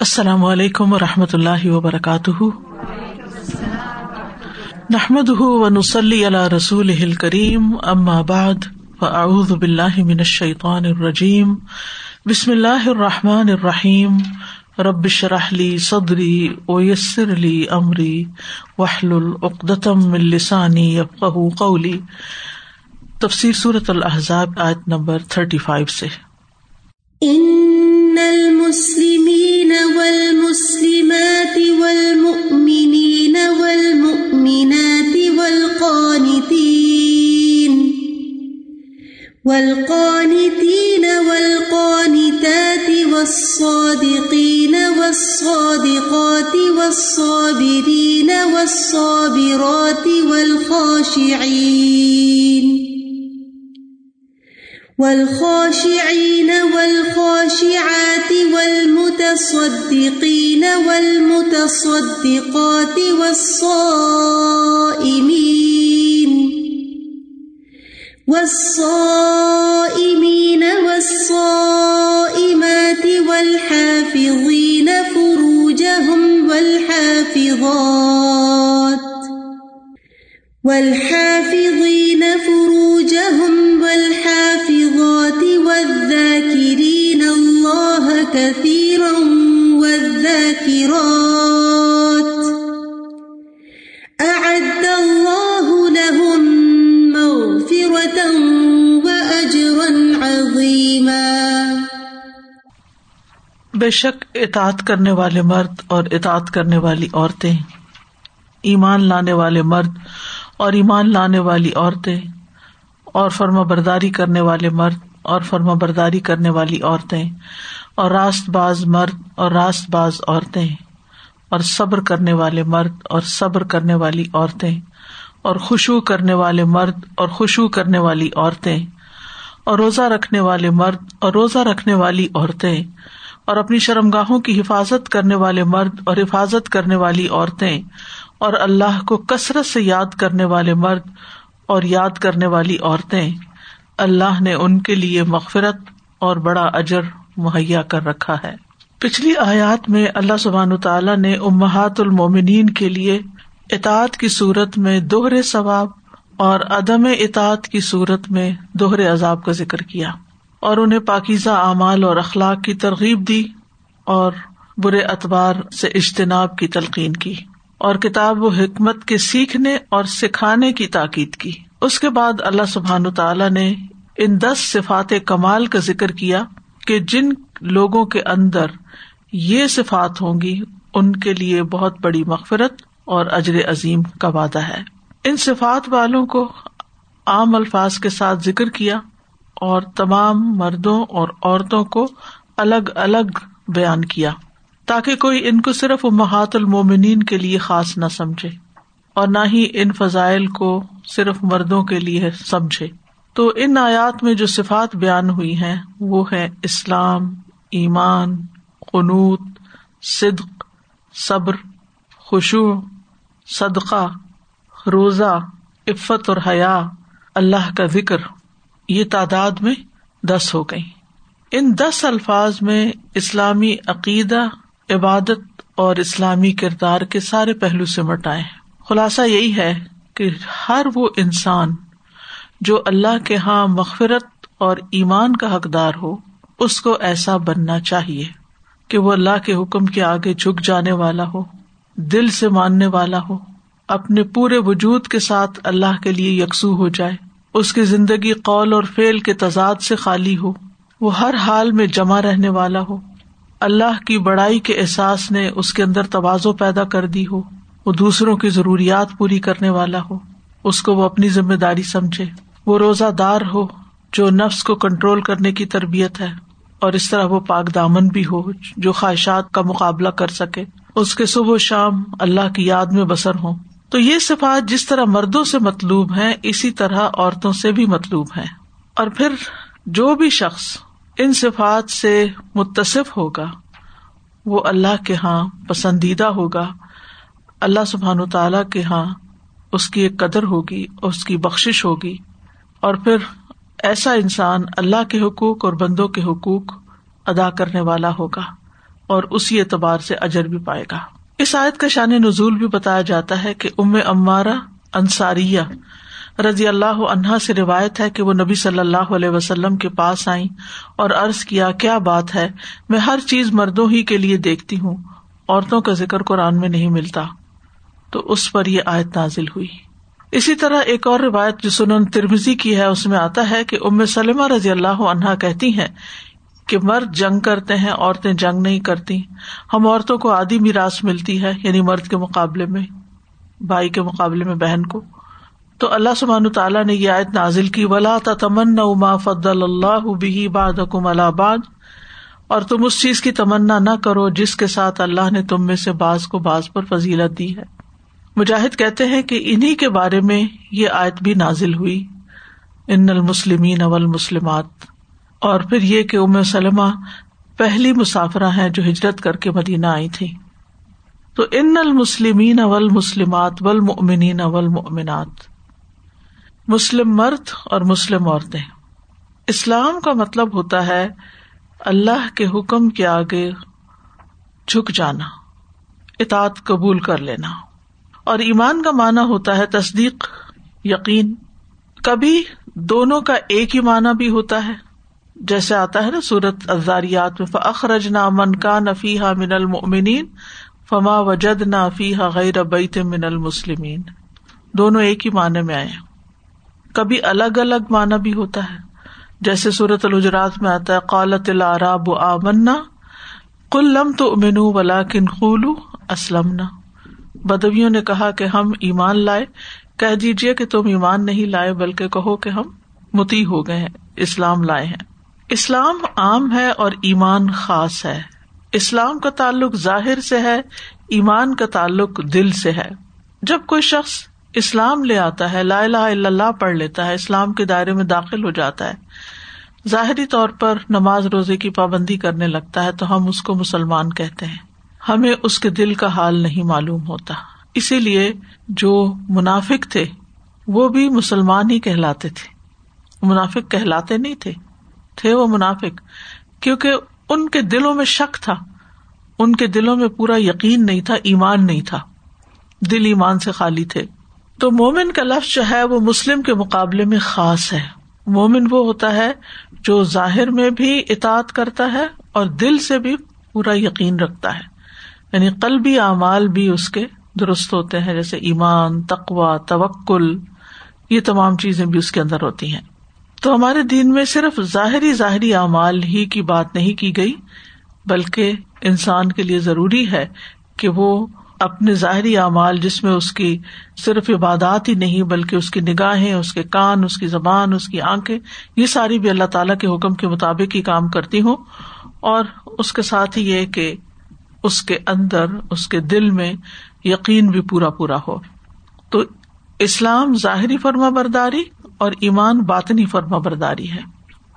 السلام علیکم و رحمۃ اللہ وبرکاتہ۔ نحمد ونسلی علی رسول کریم ام آباد و اعوذ باللہ من الشیطان الرجیم۔ بسم اللہ الرحمٰن الرحیم۔ ربش رحلی صدری ویسر علی عمری وحل العقدم السانی قولی۔ تفسیر صورت الحضاب آیت نمبر تھرٹی فائیو سے۔ ان ان المسلمين والمسلمات والمؤمنين والمؤمنات والقانتين والقانتين والقانتات والصادقين والصادقات والصابرين والصابرات والخاشعين والخاشعين والخاشعات والمتصدقين والمتصدقات والصائمين والصائمين والصائمات والحافظين فروجهم والحافظات والحافظين بے شک اطاعت کرنے والے مرد اور اطاعت کرنے والی عورتیں، ایمان لانے والے مرد اور ایمان لانے والی عورتیں، اور فرما برداری کرنے والے مرد اور فرما برداری کرنے والی عورتیں، اور راست باز مرد اور راست باز عورتیں، اور صبر کرنے والے مرد اور صبر کرنے والی عورتیں، اور خوشبو کرنے والے مرد اور خوشبو کرنے والی عورتیں، اور روزہ رکھنے والے مرد اور روزہ رکھنے والی عورتیں اور اپنی شرم گاہوں کی حفاظت کرنے والے مرد اور حفاظت کرنے والی عورتیں اور اللہ کو کثرت سے یاد کرنے والے مرد اور یاد کرنے والی عورتیں، اللہ نے ان کے لیے مغفرت اور بڑا اجر مہیا کر رکھا ہے۔ پچھلی آیات میں اللہ سبحان تعالیٰ نے امہات المومنین کے لیے اطاعت کی صورت میں دوہرے ثواب اور عدم اطاعت کی صورت میں دوہرے عذاب کا ذکر کیا۔ اور انہیں پاکیزہ اعمال اور اخلاق کی ترغیب دی اور برے اطبار سے اجتناب کی تلقین کی اور کتاب و حکمت کے سیکھنے اور سکھانے کی تاکید کی۔ اس کے بعد اللہ سبحان تعالیٰ نے ان دس صفات کمال کا ذکر کیا کہ جن لوگوں کے اندر یہ صفات ہوں گی، ان کے لیے بہت بڑی مغفرت اور اجر عظیم کا وعدہ ہے۔ ان صفات والوں کو عام الفاظ کے ساتھ ذکر کیا۔ اور تمام مردوں اور عورتوں کو الگ الگ بیان کیا تاکہ کوئی ان کو صرف محات المومنین کے لیے خاص نہ سمجھے اور نہ ہی ان فضائل کو صرف مردوں کے لیے سمجھے۔ تو ان آیات میں جو صفات بیان ہوئی ہیں وہ ہے اسلام، ایمان، قنوت، صدق، صبر خوشو صدقہ، روزہ، عفت اور حیا، اللہ کا ذکر۔ یہ تعداد میں دس ہو گئی ان دس الفاظ میں اسلامی عقیدہ، عبادت اور اسلامی کردار کے سارے پہلو سے مٹائے خلاصہ یہی ہے کہ ہر وہ انسان جو اللہ کے ہاں مغفرت اور ایمان کا حقدار ہو، اس کو ایسا بننا چاہیے کہ وہ اللہ کے حکم کے آگے جھک جانے والا ہو، دل سے ماننے والا ہو، اپنے پورے وجود کے ساتھ اللہ کے لیے یکسو ہو جائے۔ اس کی زندگی قول اور فیل کے تضاد سے خالی ہو۔ وہ ہر حال میں جمع رہنے والا ہو۔ اللہ کی بڑائی کے احساس نے اس کے اندر توازو پیدا کر دی ہو۔ وہ دوسروں کی ضروریات پوری کرنے والا ہو۔ اس کو وہ اپنی ذمہ داری سمجھے۔ وہ روزہ دار ہو جو نفس کو کنٹرول کرنے کی تربیت ہے۔ اور اس طرح وہ پاک دامن بھی ہو جو خواہشات کا مقابلہ کر سکے۔ اس کے صبح و شام اللہ کی یاد میں بسر ہو تو یہ صفات جس طرح مردوں سے مطلوب ہے اسی طرح عورتوں سے بھی مطلوب ہے اور پھر جو بھی شخص ان صفات سے متصف ہوگا، وہ اللہ کے یہاں پسندیدہ ہوگا۔ اللہ سبحان تعالی کے یہاں اس کی ایک قدر ہوگی، اس کی بخش ہوگی۔ اور پھر ایسا انسان اللہ کے حقوق اور بندوں کے حقوق ادا کرنے والا ہوگا اور اسی اعتبار سے اجر بھی پائے گا۔ اس آیت کا شان نزول بھی بتایا جاتا ہے کہ ام امارا انصاریہ رضی اللہ عنہا سے روایت ہے کہ وہ نبی صلی اللہ علیہ وسلم کے پاس آئی اور عرض کیا کیا بات ہے؟ میں ہر چیز مردوں ہی کے لیے دیکھتی ہوں، عورتوں کا ذکر قرآن میں نہیں ملتا۔ تو اس پر یہ آیت نازل ہوئی۔ اسی طرح ایک اور روایت جو سنن ترمزی کی ہے، اس میں آتا ہے کہ ام سلم رضی اللہ عنہا کہتی ہیں کہ مرد جنگ کرتے ہیں، عورتیں جنگ نہیں کرتی۔ ہم عورتوں کو آدھی میراث ملتی ہے یعنی مرد کے مقابلے میں، بھائی کے مقابلے میں، بہن کو۔ تو اللہ سبحان تعالیٰ نے یہ آیت نازل کی، ولا تمنا اما فد اللہ بھی باد حکم اور تم اس چیز کی تمنا نہ کرو جس کے ساتھ اللہ نے تم میں سے باز کو باز پر فضیلت دی ہے۔ مجاہد کہتے ہیں کہ انہیں کے بارے میں یہ آیت بھی نازل ہوئی۔ ان المسلمین اول مسلمات اور پھر یہ کہ ام سلم پہلی مسافرہ ہیں جو ہجرت کر کے مدینہ آئی تھی۔ تو ان المسلمین اول مسلمات ول ممنین اول ممنات مسلم مرد اور مسلم عورتیں۔ اسلام کا مطلب ہوتا ہے اللہ کے حکم کے آگے جھک جانا اطاط قبول کر لینا۔ اور ایمان کا معنی ہوتا ہے تصدیق، یقین۔ کبھی دونوں کا ایک ہی معنی بھی ہوتا ہے۔ جیسے آتا ہے نا سورت ازاریات میں فخرج نہ من کا نفیحہ من المنین فما وجد نہ فیحا غیر بیت من المسلمین دونوں ایک ہی معنی میں آئے کبھی الگ الگ معنی بھی ہوتا ہے۔ جیسے سورت الحجرات میں آتا ہے، قالت العراب آمنا کل لم تو امنو ولا کن خولو اسلم بدویوں نے کہا کہ ہم ایمان لائے۔ کہہ دیجیے کہ تم ایمان نہیں لائے، بلکہ کہو کہ ہم متی ہو گئے ہیں، اسلام لائے ہیں۔ اسلام عام ہے اور ایمان خاص ہے۔ اسلام کا تعلق ظاہر سے ہے، ایمان کا تعلق دل سے ہے۔ جب کوئی شخص اسلام لے آتا ہے، لا الہ الا اللہ پڑھ لیتا ہے، اسلام کے دائرے میں داخل ہو جاتا ہے، ظاہری طور پر نماز روزے کی پابندی کرنے لگتا ہے تو ہم اس کو مسلمان کہتے ہیں۔ ہمیں اس کے دل کا حال نہیں معلوم ہوتا۔ اسی لیے جو منافق تھے، وہ بھی مسلمان ہی کہلاتے تھے۔ منافق کہلاتے نہیں تھے۔ تھے وہ منافق، کیونکہ ان کے دلوں میں شک تھا۔ ان کے دلوں میں پورا یقین نہیں تھا، ایمان نہیں تھا۔ دل ایمان سے خالی تھے۔ تو مومن کا لفظ جو ہے وہ مسلم کے مقابلے میں خاص ہے۔ مومن وہ ہوتا ہے جو ظاہر میں بھی اطاط کرتا ہے اور دل سے بھی پورا یقین رکھتا ہے۔ یعنی قلبی اعمال بھی اس کے درست ہوتے ہیں، جیسے ایمان تقوا توکل، یہ تمام چیزیں بھی اس کے اندر ہوتی ہیں۔ تو ہمارے دین میں صرف ظاہری ظاہری اعمال ہی کی بات نہیں کی گئی، بلکہ انسان کے لیے ضروری ہے کہ وہ اپنے ظاہری اعمال جس میں اس کی صرف عبادات ہی نہیں، بلکہ اس کی نگاہیں، اس کے کان، اس کی زبان، اس کی آنکھیں، یہ ساری بھی اللہ تعالیٰ کے حکم کے مطابق ہی کام کرتی ہوں۔ اور اس کے ساتھ ہی یہ کہ اس کے اندر، اس کے دل میں یقین بھی پورا پورا ہو۔ تو اسلام ظاہری فرما برداری اور ایمان باطنی فرما برداری ہے۔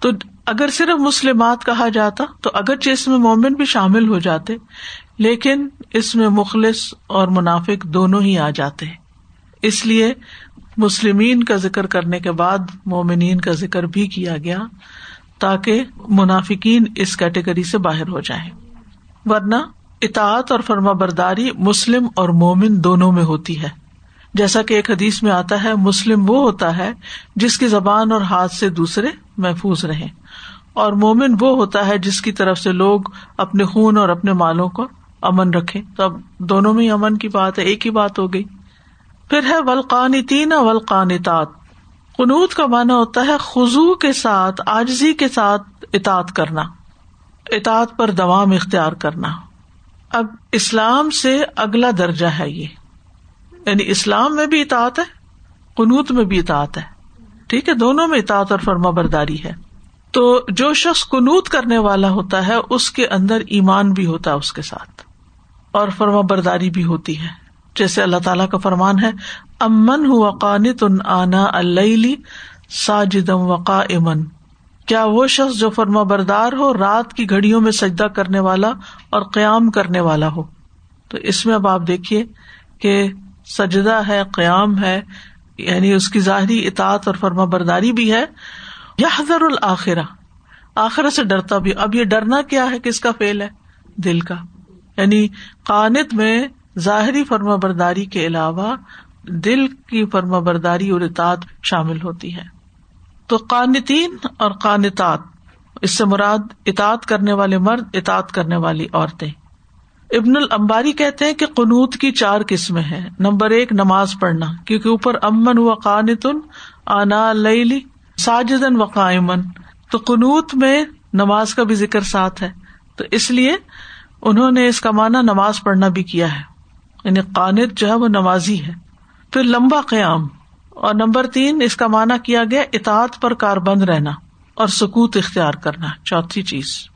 تو اگر صرف مسلمات کہا جاتا، تو اگرچہ اس میں مومن بھی شامل ہو جاتے، لیکن اس میں مخلص اور منافق دونوں ہی آ جاتے۔ اس لیے مسلمین کا ذکر کرنے کے بعد مومنین کا ذکر بھی کیا گیا، تاکہ منافقین اس کیٹیگری سے باہر ہو جائیں۔ ورنہ اطاعت اور فرما برداری مسلم اور مومن دونوں میں ہوتی ہے۔ جیسا کہ ایک حدیث میں آتا ہے، مسلم وہ ہوتا ہے جس کی زبان اور ہاتھ سے دوسرے محفوظ رہے اور مومن وہ ہوتا ہے جس کی طرف سے لوگ اپنے خون اور اپنے مالوں کو امن رکھے تو اب دونوں میں امن کی بات ہے، ایک ہی بات ہو گئی۔ پھر ہے ولقان تین ولقان اطاط قنوت کا مانا ہوتا ہے خزو کے ساتھ آجزی کے ساتھ اطاط کرنا اطاط پر دوام اختیار کرنا۔ اب اسلام سے اگلا درجہ ہے یہ۔ یعنی اسلام میں بھی اطاعت ہے، قنوت میں بھی اطاعت ہے۔ ٹھیک ہے، دونوں میں اطاعت اور فرما برداری ہے۔ تو جو شخص قنوت کرنے والا ہوتا ہے، اس کے اندر ایمان بھی ہوتا ہے اس کے ساتھ، اور فرما برداری بھی ہوتی ہے۔ جیسے اللہ تعالیٰ کا فرمان ہے، امن ہُو قانت ان آنا اللہ ساجدم وقا امن کیا وہ شخص جو فرما بردار ہو، رات کی گھڑیوں میں سجدہ کرنے والا اور قیام کرنے والا ہو۔ تو اس میں اب آپ دیکھیے کہ سجدہ ہے، قیام ہے یعنی اس کی ظاہری اطاعت اور فرما برداری بھی ہے۔ یا حضر الآخرا آخر سے ڈرتا بھی۔ اب یہ ڈرنا کیا ہے؟ کس کا فیل ہے؟ دل کا۔ یعنی قانت میں ظاہری فرما برداری کے علاوہ دل کی فرما برداری اور اطاعت شامل ہوتی ہے۔ تو قانتین اور قانتات، اس سے مراد اطاط کرنے والے مرد اطاط کرنے والی عورتیں۔ ابن العباری کہتے ہیں کہ قنوت کی چار قسمیں ہیں۔ نمبر ایک، نماز پڑھنا، کیونکہ اوپر امن و قانتن، آنا لئی ساجدن و قائمن۔ تو قنوت میں نماز کا بھی ذکر ساتھ ہے۔ تو اس لیے انہوں نے اس کا معنی نماز پڑھنا بھی کیا ہے۔ یعنی قانت جو ہے وہ نمازی ہے۔ پھر لمبا قیام۔ اور نمبر تین، اس کا معنی کیا گیا، اطاعت پر کار بند رہنا اور سکوت اختیار کرنا۔ چوتھی چیز۔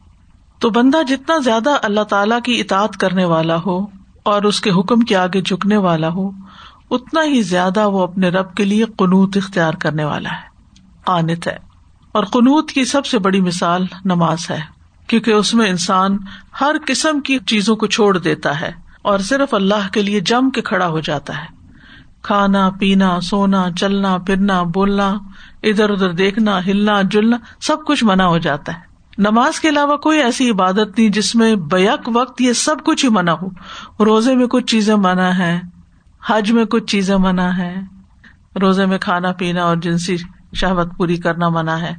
تو بندہ جتنا زیادہ اللہ تعالی کی اطاعت کرنے والا ہو اور اس کے حکم کے آگے جھکنے والا ہو، اتنا ہی زیادہ وہ اپنے رب کے لیے قنوت اختیار کرنے والا ہے، قانت ہے۔ اور قنوت کی سب سے بڑی مثال نماز ہے، کیونکہ اس میں انسان ہر قسم کی چیزوں کو چھوڑ دیتا ہے اور صرف اللہ کے لیے جم کے کھڑا ہو جاتا ہے۔ کھانا، پینا، سونا، چلنا، پھرنا، بولنا، ادھر ادھر دیکھنا، ہلنا، جلنا، سب کچھ منع ہو جاتا ہے۔ نماز کے علاوہ کوئی ایسی عبادت نہیں جس میں بیک وقت یہ سب کچھ ہی منع ہو۔ روزے میں کچھ چیزیں منع ہے حج میں کچھ چیزیں منع ہے روزے میں کھانا پینا اور جنسی شہوت پوری کرنا منع ہے۔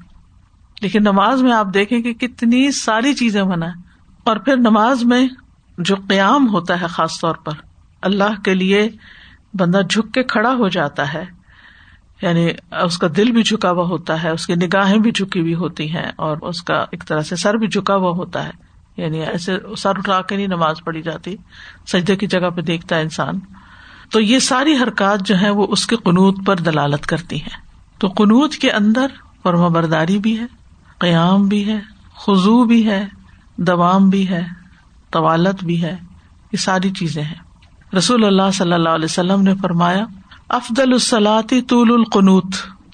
لیکن نماز میں آپ دیکھیں کہ کتنی ساری چیزیں منع اور پھر نماز میں جو قیام ہوتا ہے خاص طور پر، اللہ کے لیے بندہ جھک کے کھڑا ہو جاتا ہے۔ یعنی اس کا دل بھی جھکا ہوا ہوتا ہے، اس کی نگاہیں بھی جھکی ہوئی ہوتی ہیں اور اس کا ایک طرح سے سر بھی جھکا ہوا ہوتا ہے۔ یعنی ایسے سر اٹھا کے نہیں نماز پڑھی جاتی، سجدے کی جگہ پہ دیکھتا ہے انسان۔ تو یہ ساری حرکات جو ہے وہ اس کے قنوت پر دلالت کرتی ہیں۔ تو قنوت کے اندر فرما برداری بھی ہے، قیام بھی ہے خزو بھی ہے، دوام بھی ہے، طوالت بھی ہے۔ یہ ساری چیزیں ہیں۔ رسول اللہ صلی اللہ علیہ وسلم نے فرمایا افضل السلاتی طول القنوت۔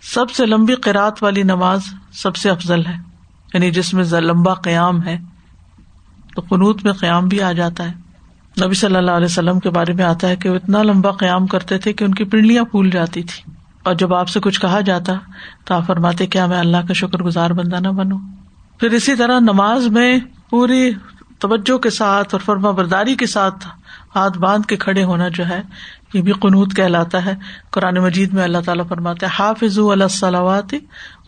سب سے لمبی قرآت والی نماز سب سے افضل ہے۔ یعنی جس میں لمبا قیام ہے، تو قنوت میں قیام بھی آ جاتا ہے۔ نبی صلی اللہ علیہ وسلم کے بارے میں آتا ہے کہ وہ اتنا لمبا قیام کرتے تھے کہ ان کی پنڈلیاں پھول جاتی تھی اور جب آپ سے کچھ کہا جاتا، تو آپ فرماتے، کیا میں اللہ کا شکر گزار بندہ نہ بنوں؟ پھر اسی طرح نماز میں پوری توجہ کے ساتھ اور فرما برداری کے ساتھ ہاتھ باندھ کے کھڑے ہونا جو ہے یہ بھی قنوت کہلاتا ہے۔ قرآن مجید میں اللہ تعالیٰ فرماتے حافظ الصلاوات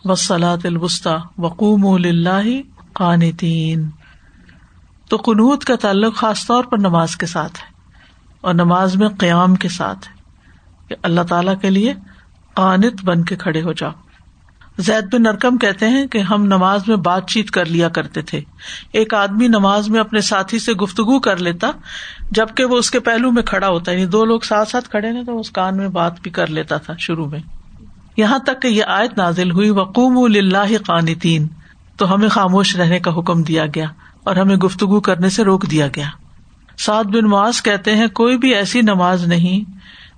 وسلاۃ البسطی وقوم اللہ قانتین۔ تو قنوت کا تعلق خاص طور پر نماز کے ساتھ ہے اور نماز میں قیام کے ساتھ ہے کہ اللہ تعالیٰ کے لیے قانت بن کے کھڑے ہو جاؤ۔ زید بن نرکم کہتے ہیں کہ ہم نماز میں بات چیت کر لیا کرتے تھے۔ ایک آدمی نماز میں اپنے ساتھی سے گفتگو کر لیتا، جبکہ وہ اس کے پہلو میں کھڑا ہوتا۔ یعنی دو لوگ ساتھ ساتھ کھڑے نا تو اس کان میں بات بھی کر لیتا تھا شروع میں۔ یہاں تک کہ یہ آیت نازل ہوئی وقوم اللہ قانتین تو ہمیں خاموش رہنے کا حکم دیا گیا اور ہمیں گفتگو کرنے سے روک دیا گیا۔ سعد بن معاذ کہتے ہیں، کوئی بھی ایسی نماز نہیں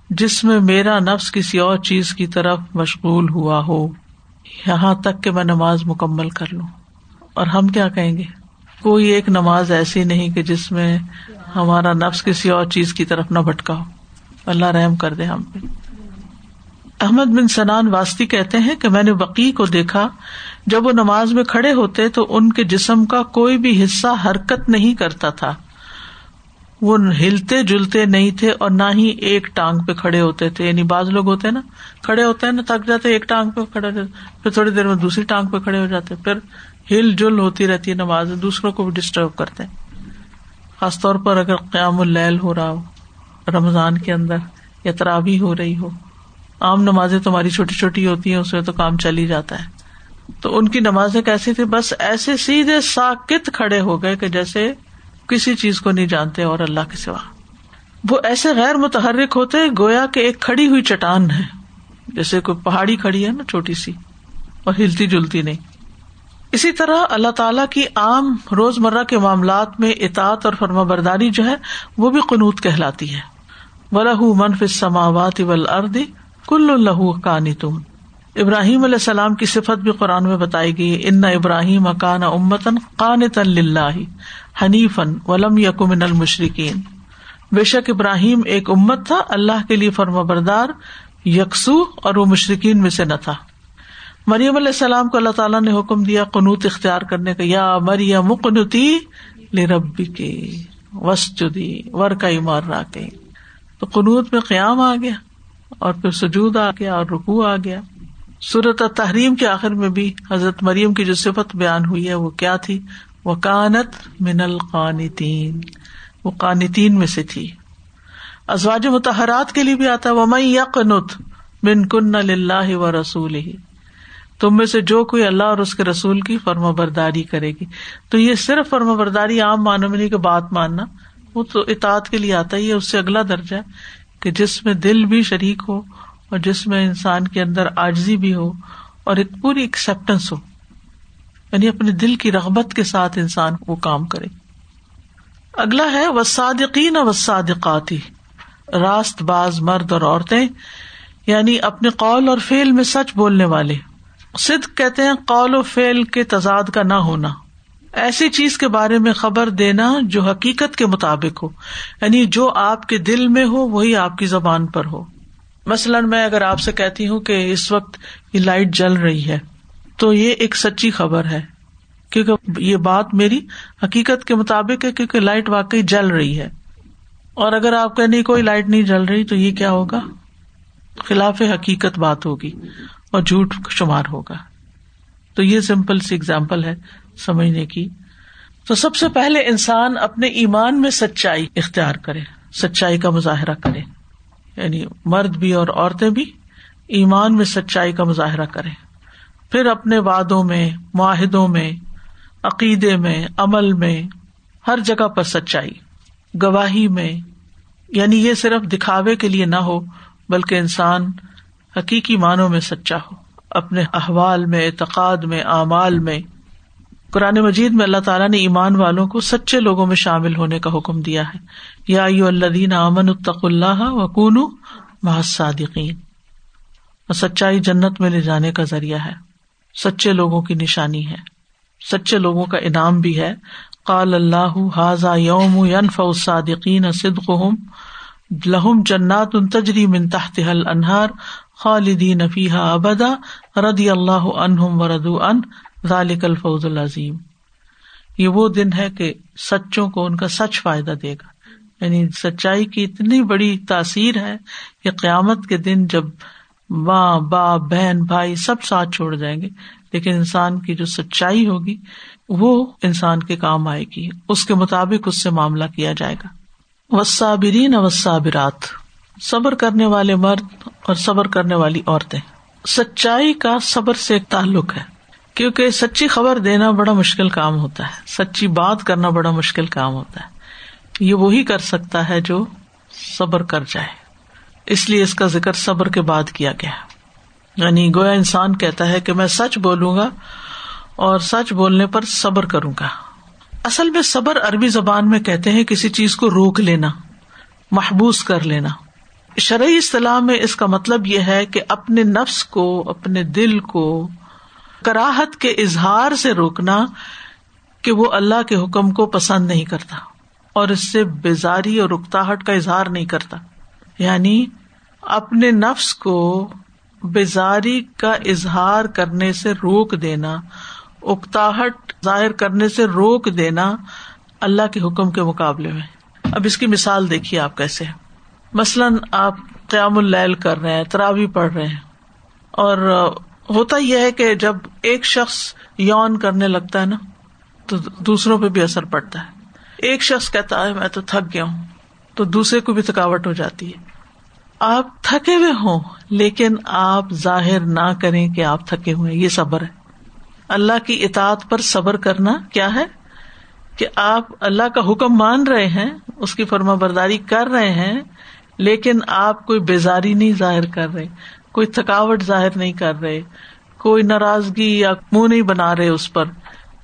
جس میں میرا نفس کسی اور چیز کی طرف مشغول ہوا ہو۔ یہاں تک کہ میں نماز مکمل کر لوں۔ اور ہم کیا کہیں گے؟ کوئی ایک نماز ایسی نہیں کہ جس میں ہمارا نفس کسی اور چیز کی طرف نہ بھٹکا ہو اللہ رحم کر دے ہم پہ۔ احمد بن سنان واسطی کہتے ہیں کہ میں نے وقی کو دیکھا، جب وہ نماز میں کھڑے ہوتے تو ان کے جسم کا کوئی بھی حصہ حرکت نہیں کرتا تھا۔ وہ ہلتے جلتے نہیں تھے اور نہ ہی ایک ٹانگ پہ کھڑے ہوتے تھے یعنی بعض لوگ ہوتے ہیں نا، کھڑے ہوتے ہیں نا، تھک جاتے ایک ٹانگ پہ کھڑے پھر تھوڑی دیر میں دوسری ٹانگ پہ کھڑے ہو جاتے پھر ہل جل ہوتی رہتی ہے نماز، دوسروں کو بھی ڈسٹرب کرتے خاص طور پر اگر قیام اللیل ہو رہا ہو، رمضان کے اندر یا ترابی ہو رہی ہو، عام نمازیں تمہاری چھوٹی چھوٹی ہوتی ہیں، اس میں تو کام چل ہی جاتا ہے۔ تو ان کی نمازیں کیسی تھی بس ایسے سیدھے ساکت کھڑے ہو گئے کہ جیسے کسی چیز کو نہیں جانتے اور اللہ کے سوا۔ وہ ایسے غیر متحرک ہوتے گویا کہ ایک کھڑی ہوئی چٹان ہے۔ جیسے کوئی پہاڑی کھڑی ہے نا چھوٹی سی اور ہلتی جلتی نہیں۔ اسی طرح اللہ تعالی کی عام روز مرہ کے معاملات میں اطاط اور فرما برداری جو ہے، وہ بھی قنوت کہلاتی ہے۔ و منف سماوات اردی کل اللہ کانی تم ابراہیم علیہ السلام کی صفت بھی قرآن میں بتائی گئی ان ابراہیم اکان امتن قان حنیفن ولم یقن المشرقین بے شک ابراہیم ایک امت تھا، اللہ کے لیے فرما بردار، یکسو اور وہ مشرقین میں سے نہ تھا۔ مریم علیہ السلام کو اللہ تعالیٰ نے حکم دیا قنوت اختیار کرنے کا، یا مریم مقنتی لے ربی کے وسجدی ور کا مار را کے تو قنوت میں قیام آ گیا اور پھر سجود آ گیا اور رکو آ گیا۔ صورت تحریم کے آخر میں بھی حضرت مریم کی جو صفت بیان ہوئی ہے، وہ کیا تھی؟ وہ کانت من القانتین، وہ قانتین میں سے تھی۔ ازواج متحرات کے لیے بھی آتا وہ میں یقنت من کن اللہ و رسول ہی تم میں سے جو کوئی اللہ اور اس کے رسول کی فرما برداری کرے گی۔ تو یہ صرف فرما برداری عام مانو منی کے بات ماننا، وہ تو اطاعت کے لیے آتا ہی ہے، اس سے اگلا درجہ کہ جس میں دل بھی شریک ہو اور جس میں انسان کے اندر آجزی بھی ہو اور ایک پوری ایکسپٹینس ہو۔ یعنی اپنے دل کی رغبت کے ساتھ انسان وہ کام کرے۔ اگلا ہے وسادقین وسادقاتی راست باز مرد اور عورتیں یعنی اپنے قول اور فیل میں سچ بولنے والے۔ صدق کہتے ہیں، قول و فیل کے تضاد کا نہ ہونا۔ ایسی چیز کے بارے میں خبر دینا جو حقیقت کے مطابق ہو۔ یعنی جو آپ کے دل میں ہو، وہی آپ کی زبان پر ہو۔ مثلاً میں اگر آپ سے کہتی ہوں کہ اس وقت یہ لائٹ جل رہی ہے۔ تو یہ ایک سچی خبر ہے، کیونکہ یہ بات میری حقیقت کے مطابق ہے، کیونکہ لائٹ واقعی جل رہی ہے۔ اور اگر آپ کہ نہیں، کوئی لائٹ نہیں جل رہی تو یہ کیا ہوگا؟ خلاف حقیقت بات ہوگی اور جھوٹ شمار ہوگا۔ تو یہ سمپل سی اگزامپل ہے سمجھنے کی۔ تو سب سے پہلے انسان اپنے ایمان میں سچائی اختیار کرے، سچائی کا مظاہرہ کرے۔ یعنی مرد بھی اور عورتیں بھی ایمان میں سچائی کا مظاہرہ کرے پھر اپنے وادوں میں، معاہدوں میں، عقیدے میں، عمل میں، ہر جگہ پر سچائی، گواہی میں یعنی یہ صرف دکھاوے کے لیے نہ ہو، بلکہ انسان حقیقی معنوں میں سچا ہو۔ اپنے احوال میں، اعتقاد میں، اعمال میں۔ قرآن مجید میں اللہ تعالیٰ نے ایمان والوں کو سچے لوگوں میں شامل ہونے کا حکم دیا ہے۔ یا اللہ امن الطق اللہ و کون محصادقین اور سچائی جنت میں لے جانے کا ذریعہ ہے۔ سچے لوگوں کی نشانی ہے۔ سچے لوگوں کا انعام بھی ہے۔ قال اللہ حاضا یوم ینف صادقین صدق لہم جنات ان تجری من تحت حل انہار خالدین فیحا ابدا۔ ردی اللہ عنہم ورد ان ذالک الفوز العظیم۔ یہ وہ دن ہے کہ سچوں کو ان کا سچ فائدہ دے گا۔ یعنی سچائی کی اتنی بڑی تاثیر ہے کہ قیامت کے دن جب ماں، باپ، بہن، بھائی سب ساتھ چھوڑ جائیں گے، لیکن انسان کی جو سچائی ہوگی، وہ انسان کے کام آئے گی، اس کے مطابق اس سے معاملہ کیا جائے گا۔ وسابرین وسابرات صبر کرنے والے مرد اور صبر کرنے والی عورتیں۔ سچائی کا صبر سے ایک تعلق ہے، کیونکہ سچی خبر دینا بڑا مشکل کام ہوتا ہے، سچی بات کرنا بڑا مشکل کام ہوتا ہے۔ یہ وہی کر سکتا ہے جو صبر کر جائے۔ اس لیے اس کا ذکر صبر کے بعد کیا گیا یعنی گویا انسان کہتا ہے کہ میں سچ بولوں گا اور سچ بولنے پر صبر کروں گا۔ اصل میں صبر عربی زبان میں کہتے ہیں کسی چیز کو روک لینا، محبوس کر لینا۔ شرعی اصطلاح میں اس کا مطلب یہ ہے کہ اپنے نفس کو، اپنے دل کو کراہت کے اظہار سے روکنا کہ وہ اللہ کے حکم کو پسند نہیں کرتا اور اس سے بیزاری اور اکتاہٹ کا اظہار نہیں کرتا۔ یعنی اپنے نفس کو بیزاری کا اظہار کرنے سے روک دینا، اکتاہٹ ظاہر کرنے سے روک دینا اللہ کے حکم کے مقابلے میں۔ اب اس کی مثال دیکھیے آپ کیسے مثلاً آپ قیام العل کر رہے ہیں تراوی پڑھ رہے ہیں۔ اور ہوتا یہ ہے کہ جب ایک شخص یون کرنے لگتا ہے نا، تو دوسروں پہ بھی اثر پڑتا ہے۔ ایک شخص کہتا ہے، میں تو تھک گیا ہوں۔ تو دوسرے کو بھی تھکاوٹ ہو جاتی ہے۔ آپ تھکے ہوئے ہوں، لیکن آپ ظاہر نہ کریں کہ آپ تھکے ہوئے یہ صبر ہے۔ اللہ کی اطاعت پر صبر کرنا کیا ہے؟ کہ آپ اللہ کا حکم مان رہے ہیں، اس کی فرما برداری کر رہے ہیں، لیکن آپ کوئی بیزاری نہیں ظاہر کر رہے، کوئی تھکاوٹ ظاہر نہیں کر رہے، کوئی ناراضگی یا منہ نہیں بنا رہے اس پر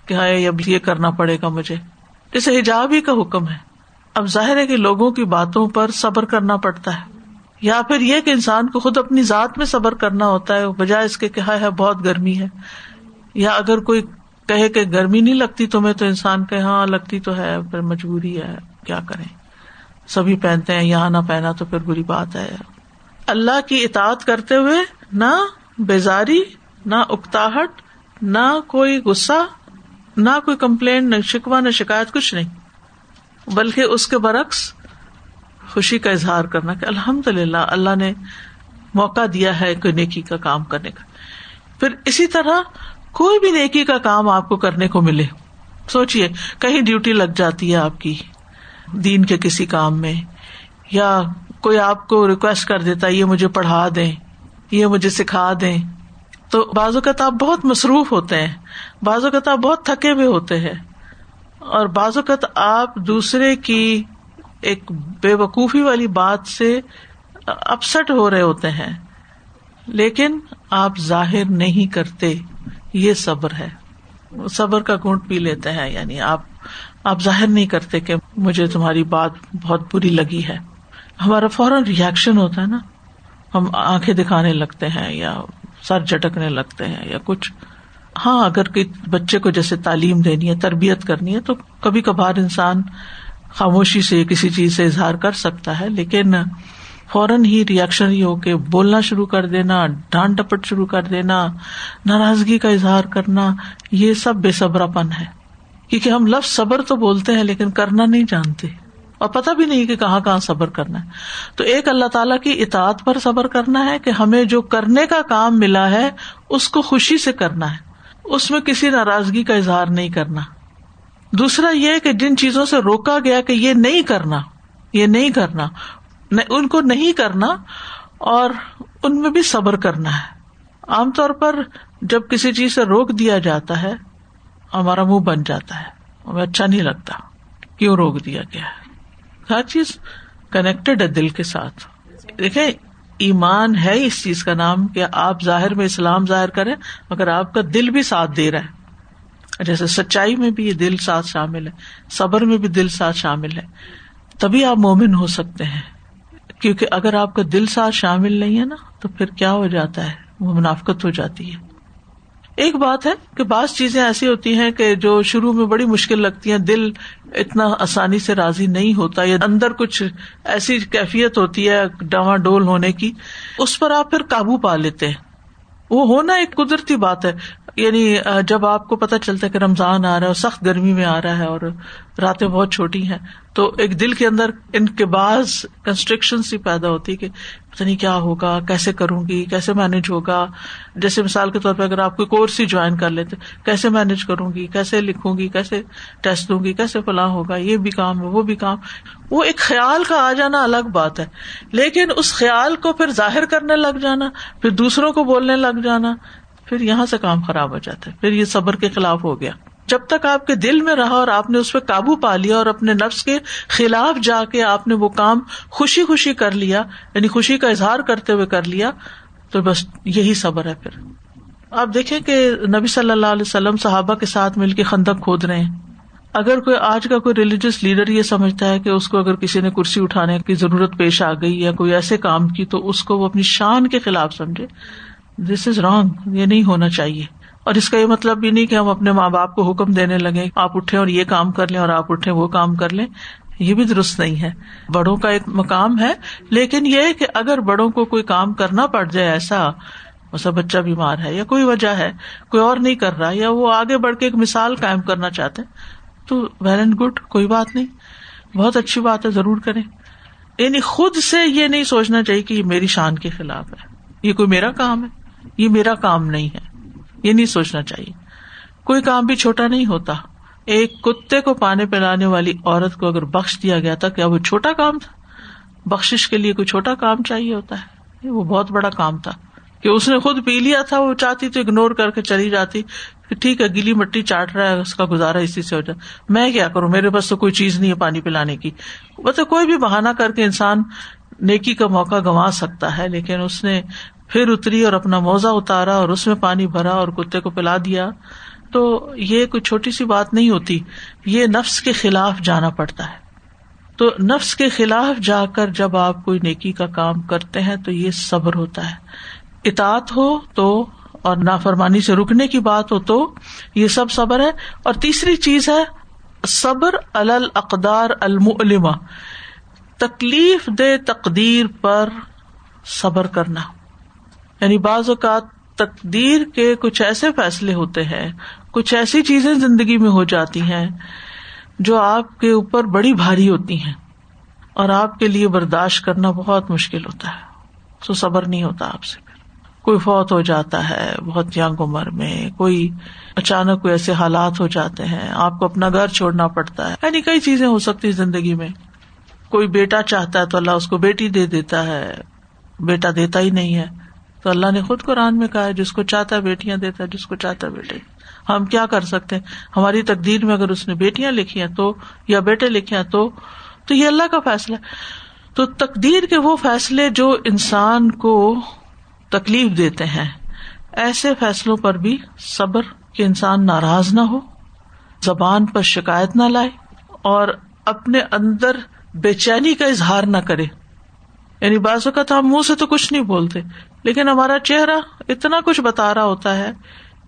کہ ہائے، اب یہ کرنا پڑے گا مجھے۔ جیسے حجاب ہی کا حکم ہے۔ اب ظاہر ہے کہ لوگوں کی باتوں پر صبر کرنا پڑتا ہے۔ یا پھر یہ کہ انسان کو خود اپنی ذات میں صبر کرنا ہوتا ہے، بجائے اس کے کہا ہے بہت گرمی ہے۔ یا اگر کوئی کہے کہ گرمی نہیں لگتی تمہیں تو انسان کہ ہاں لگتی تو ہے پھر مجبوری ہے، کیا کریں؟ سبھی پہنتے ہیں، یہاں نہ پہنا تو پھر بری بات ہے۔ اللہ کی اطاعت کرتے ہوئے نہ بیزاری، نہ اکتاہٹ، نہ کوئی غصہ، نہ کوئی کمپلین، نہ شکوا نہ شکایت، کچھ نہیں۔ بلکہ اس کے برعکس خوشی کا اظہار کرنا کہ الحمد للہ اللہ نے موقع دیا ہے کوئی نیکی کا کام کرنے کا۔ پھر اسی طرح کوئی بھی نیکی کا کام آپ کو کرنے کو ملے۔ سوچیے کہیں ڈیوٹی لگ جاتی ہے آپ کی دین کے کسی کام میں، یا کوئی آپ کو ریکویسٹ کر دیتا ہے، یہ مجھے پڑھا دیں، یہ مجھے سکھا دیں۔ تو بعض اوقات آپ بہت مصروف ہوتے ہیں، بعض اوقات آپ بہت تھکے ہوئے ہوتے ہیں۔ اور بعض اوقات آپ دوسرے کی ایک بے وقوفی والی بات سے اپسٹ ہو رہے ہوتے ہیں۔ لیکن آپ ظاہر نہیں کرتے، یہ صبر ہے۔ صبر کا گھونٹ پی لیتے ہیں یعنی آپ آپ ظاہر نہیں کرتے کہ مجھے تمہاری بات بہت بری لگی ہے۔ ہمارا فوراً ریئیکشن ہوتا ہے نا۔ ہم آنکھیں دکھانے لگتے ہیں یا سر جٹکنے لگتے ہیں یا کچھ۔ ہاں اگر بچے کو جیسے تعلیم دینی ہے، تربیت کرنی ہے، تو کبھی کبھار انسان خاموشی سے کسی چیز سے اظہار کر سکتا ہے، لیکن فوراً ہی ریئیکشن ہی ہو کے بولنا شروع کر دینا، ڈانٹ ڈپٹ شروع کر دینا، ناراضگی کا اظہار کرنا، یہ سب بے صبر پن ہے۔ کیونکہ ہم لفظ صبر تو بولتے ہیں لیکن کرنا نہیں جانتے۔ اور پتا بھی نہیں کہ کہاں کہاں صبر کرنا ہے۔ تو ایک اللہ تعالیٰ کی اطاعت پر صبر کرنا ہے کہ ہمیں جو کرنے کا کام ملا ہے، اس کو خوشی سے کرنا ہے۔ اس میں کسی ناراضگی کا اظہار نہیں کرنا۔ دوسرا یہ کہ جن چیزوں سے روکا گیا کہ یہ نہیں کرنا، یہ نہیں کرنا ان کو نہیں کرنا اور ان میں بھی صبر کرنا ہے۔ عام طور پر جب کسی چیز سے روک دیا جاتا ہے، ہمارا منہ بن جاتا ہے۔ ہمیں اچھا نہیں لگتا کیوں روک دیا گیا ہے۔ ہر چیز کنیکٹڈ ہے دل کے ساتھ۔ دیکھے ایمان ہے اس چیز کا نام کہ آپ ظاہر میں اسلام ظاہر کریں، مگر آپ کا دل بھی ساتھ دے رہا ہے۔ جیسے سچائی میں بھی یہ دل ساتھ شامل ہے، صبر میں بھی دل ساتھ شامل ہے۔ تبھی آپ مومن ہو سکتے ہیں۔ کیونکہ اگر آپ کا دل ساتھ شامل نہیں ہے نا، تو پھر کیا ہو جاتا ہے؟ وہ منافقت ہو جاتی ہے۔ ایک بات ہے کہ بعض چیزیں ایسی ہوتی ہیں کہ جو شروع میں بڑی مشکل لگتی ہیں، دل اتنا آسانی سے راضی نہیں ہوتا، یا اندر کچھ ایسی کیفیت ہوتی ہے ڈواں ڈول ہونے کی، اس پر آپ پھر قابو پا لیتے ہیں۔ وہ ہونا ایک قدرتی بات ہے۔ یعنی جب آپ کو پتا چلتا ہے کہ رمضان آ رہا ہے اور سخت گرمی میں آ رہا ہے اور راتیں بہت چھوٹی ہیں، تو ایک دل کے اندر ان کے بعض کنسٹرکشن سی پیدا ہوتی کہ پتہ نہیں کیا ہوگا، کیسے کروں گی، کیسے مینج ہوگا۔ جیسے مثال کے طور پہ اگر آپ کوئی کورس ہی جوائن کر لیتے، کیسے مینج کروں گی، کیسے لکھوں گی، کیسے ٹیسٹ دوں گی، کیسے فلاں ہوگا، یہ بھی کام ہے، وہ بھی کام۔ وہ ایک خیال کا آ جانا الگ بات ہے، لیکن اس خیال کو پھر ظاہر کرنے لگ جانا، پھر دوسروں کو بولنے لگ جانا پھر یہاں سے کام خراب ہو جاتا ہے۔ پھر یہ صبر کے خلاف ہو گیا۔ جب تک آپ کے دل میں رہا اور آپ نے اس پہ قابو پا لیا اور اپنے نفس کے خلاف جا کے آپ نے وہ کام خوشی خوشی کر لیا یعنی خوشی کا اظہار کرتے ہوئے کر لیا، تو بس یہی صبر ہے پھر۔ آپ دیکھیں کہ نبی صلی اللہ علیہ وسلم صحابہ کے ساتھ مل کے خندق کھود رہے ہیں۔ اگر کوئی آج کا کوئی ریلیجیس لیڈر یہ سمجھتا ہے کہ اس کو اگر کسی نے کرسی اٹھانے کی ضرورت پیش آ گئی یا کوئی ایسے کام کی، تو اس کو وہ اپنی شان کے خلاف سمجھے۔ دس از رانگ یہ نہیں ہونا چاہیے۔ اور اس کا یہ مطلب بھی نہیں کہ ہم اپنے ماں باپ کو حکم دینے لگے آپ اٹھے اور یہ کام کر لیں اور آپ اٹھے وہ کام کر لیں۔ یہ بھی درست نہیں ہے۔ بڑوں کا ایک مقام ہے، لیکن یہ کہ اگر بڑوں کو کوئی کام کرنا پڑ جائے ایسا ویسا بچہ بیمار ہے یا کوئی وجہ ہے، کوئی اور نہیں کر رہا یا وہ آگے بڑھ کے ایک مثال قائم کرنا چاہتے تو ویل اینڈ گڈ کوئی بات نہیں۔ بہت اچھی بات ہے، ضرور کریں۔ یعنی خود سے یہ نہیں سوچنا چاہیے کہ یہ میری شان کے خلاف ہے۔ یہ کوئی میرا کام ہے۔ یہ میرا کام نہیں ہے۔ یہ نہیں سوچنا چاہیے۔ کوئی کام بھی چھوٹا نہیں ہوتا۔ ایک کتے کو پانی پلانے والی عورت کو اگر بخش دیا گیا تھا، کیا وہ چھوٹا کام تھا؟ بخش کے لیے کوئی چھوٹا کام چاہیے ہوتا ہے؟ وہ بہت بڑا کام تھا۔ کہ اس نے خود پی لیا تھا، وہ چاہتی تو اگنور کر کے چلی جاتی۔ ٹھیک ہے، گیلی مٹی چاٹ رہا ہے، اس کا گزارا اسی سے ہو جائے میں کیا کروں؟ میرے پاس تو کوئی چیز نہیں ہے پانی پلانے کی۔ مطلب کوئی بھی بہانا کر کے انسان نیکی کا موقع گنوا سکتا ہے، لیکن اس نے پھر اتری اور اپنا موزہ اتارا اور اس میں پانی بھرا اور کتے کو پلا دیا تو یہ کوئی چھوٹی سی بات نہیں ہوتی، یہ نفس کے خلاف جانا پڑتا ہے۔ تو نفس کے خلاف جا کر جب آپ کوئی نیکی کا کام کرتے ہیں تو یہ صبر ہوتا ہے۔ اطاط ہو تو اور نافرمانی سے رکنے کی بات ہو تو یہ سب صبر ہے۔ اور تیسری چیز ہے، صبر اقدار المعلمہ تکلیف دے تقدیر پر صبر کرنا۔ یعنی بعض اوقات تقدیر کے کچھ ایسے فیصلے ہوتے ہیں، کچھ ایسی چیزیں زندگی میں ہو جاتی ہیں جو آپ کے اوپر بڑی بھاری ہوتی ہیں اور آپ کے لیے برداشت کرنا بہت مشکل ہوتا ہے۔ تو صبر نہیں ہوتا آپ سے۔ کوئی فوت ہو جاتا ہے بہت ینگ عمر میں، کوئی اچانک کوئی ایسے حالات ہو جاتے ہیں، آپ کو اپنا گھر چھوڑنا پڑتا ہے۔ یعنی کئی چیزیں ہو سکتی زندگی میں۔ کوئی بیٹا چاہتا ہے تو اللہ اس کو بیٹی دے دیتا ہے، بیٹا دیتا ہی نہیں ہے۔ تو اللہ نے خود قرآن میں کہا ہے، جس کو چاہتا بیٹیاں دیتا ہے، جس کو چاہتا بیٹے۔ ہم کیا کر سکتے ہیں؟ ہماری تقدیر میں اگر اس نے بیٹیاں لکھی ہیں تو، یا بیٹے لکھے ہیں تو تو یہ اللہ کا فیصلہ تو تقدیر کے وہ فیصلے جو انسان کو تکلیف دیتے ہیں، ایسے فیصلوں پر بھی صبر کہ انسان ناراض نہ ہو، زبان پر شکایت نہ لائے اور اپنے اندر بے چینی کا اظہار نہ کرے۔ یعنی بعض اوقات ہم منہ سے تو کچھ نہیں بولتے، لیکن ہمارا چہرہ اتنا کچھ بتا رہا ہوتا ہے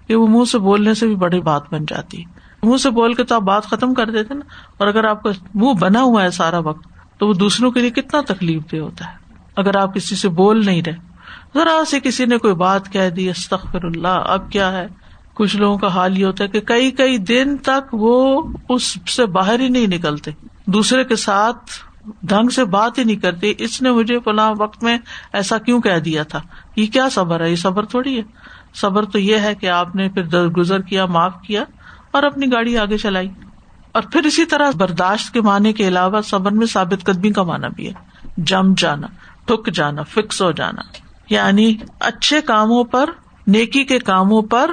کہ وہ منہ سے بولنے سے بھی بڑی بات بن جاتی۔ منہ سے بول کے تو آپ بات ختم کر دیتے نا، اور اگر آپ کا منہ بنا ہوا ہے سارا وقت، تو وہ دوسروں کے لیے کتنا تکلیف دہ ہوتا ہے۔ اگر آپ کسی سے بول نہیں رہے، ذرا سے کسی نے کوئی بات کہہ دی استخر اللہ اب کیا ہے؟ کچھ لوگوں کا حال یہ ہوتا ہے کہ کئی کئی دن تک وہ اس سے باہر ہی نہیں نکلتے، دوسرے کے ساتھ ڈھنگ سے بات ہی نہیں کرتے اس نے مجھے فلاں وقت میں ایسا کیوں کہہ دیا تھا؟ یہ کیا صبر ہے؟ یہ صبر تھوڑی ہے۔ صبر تو یہ ہے کہ آپ نے پھر درگزر کیا، معاف کیا اور اپنی گاڑی آگے چلائی۔ اور پھر اسی طرح برداشت کے معنی کے علاوہ صبر میں ثابت قدمی کا مانا بھی ہے۔ جم جانا ٹھک جانا، فکس ہو جانا۔ یعنی اچھے کاموں پر، نیکی کے کاموں پر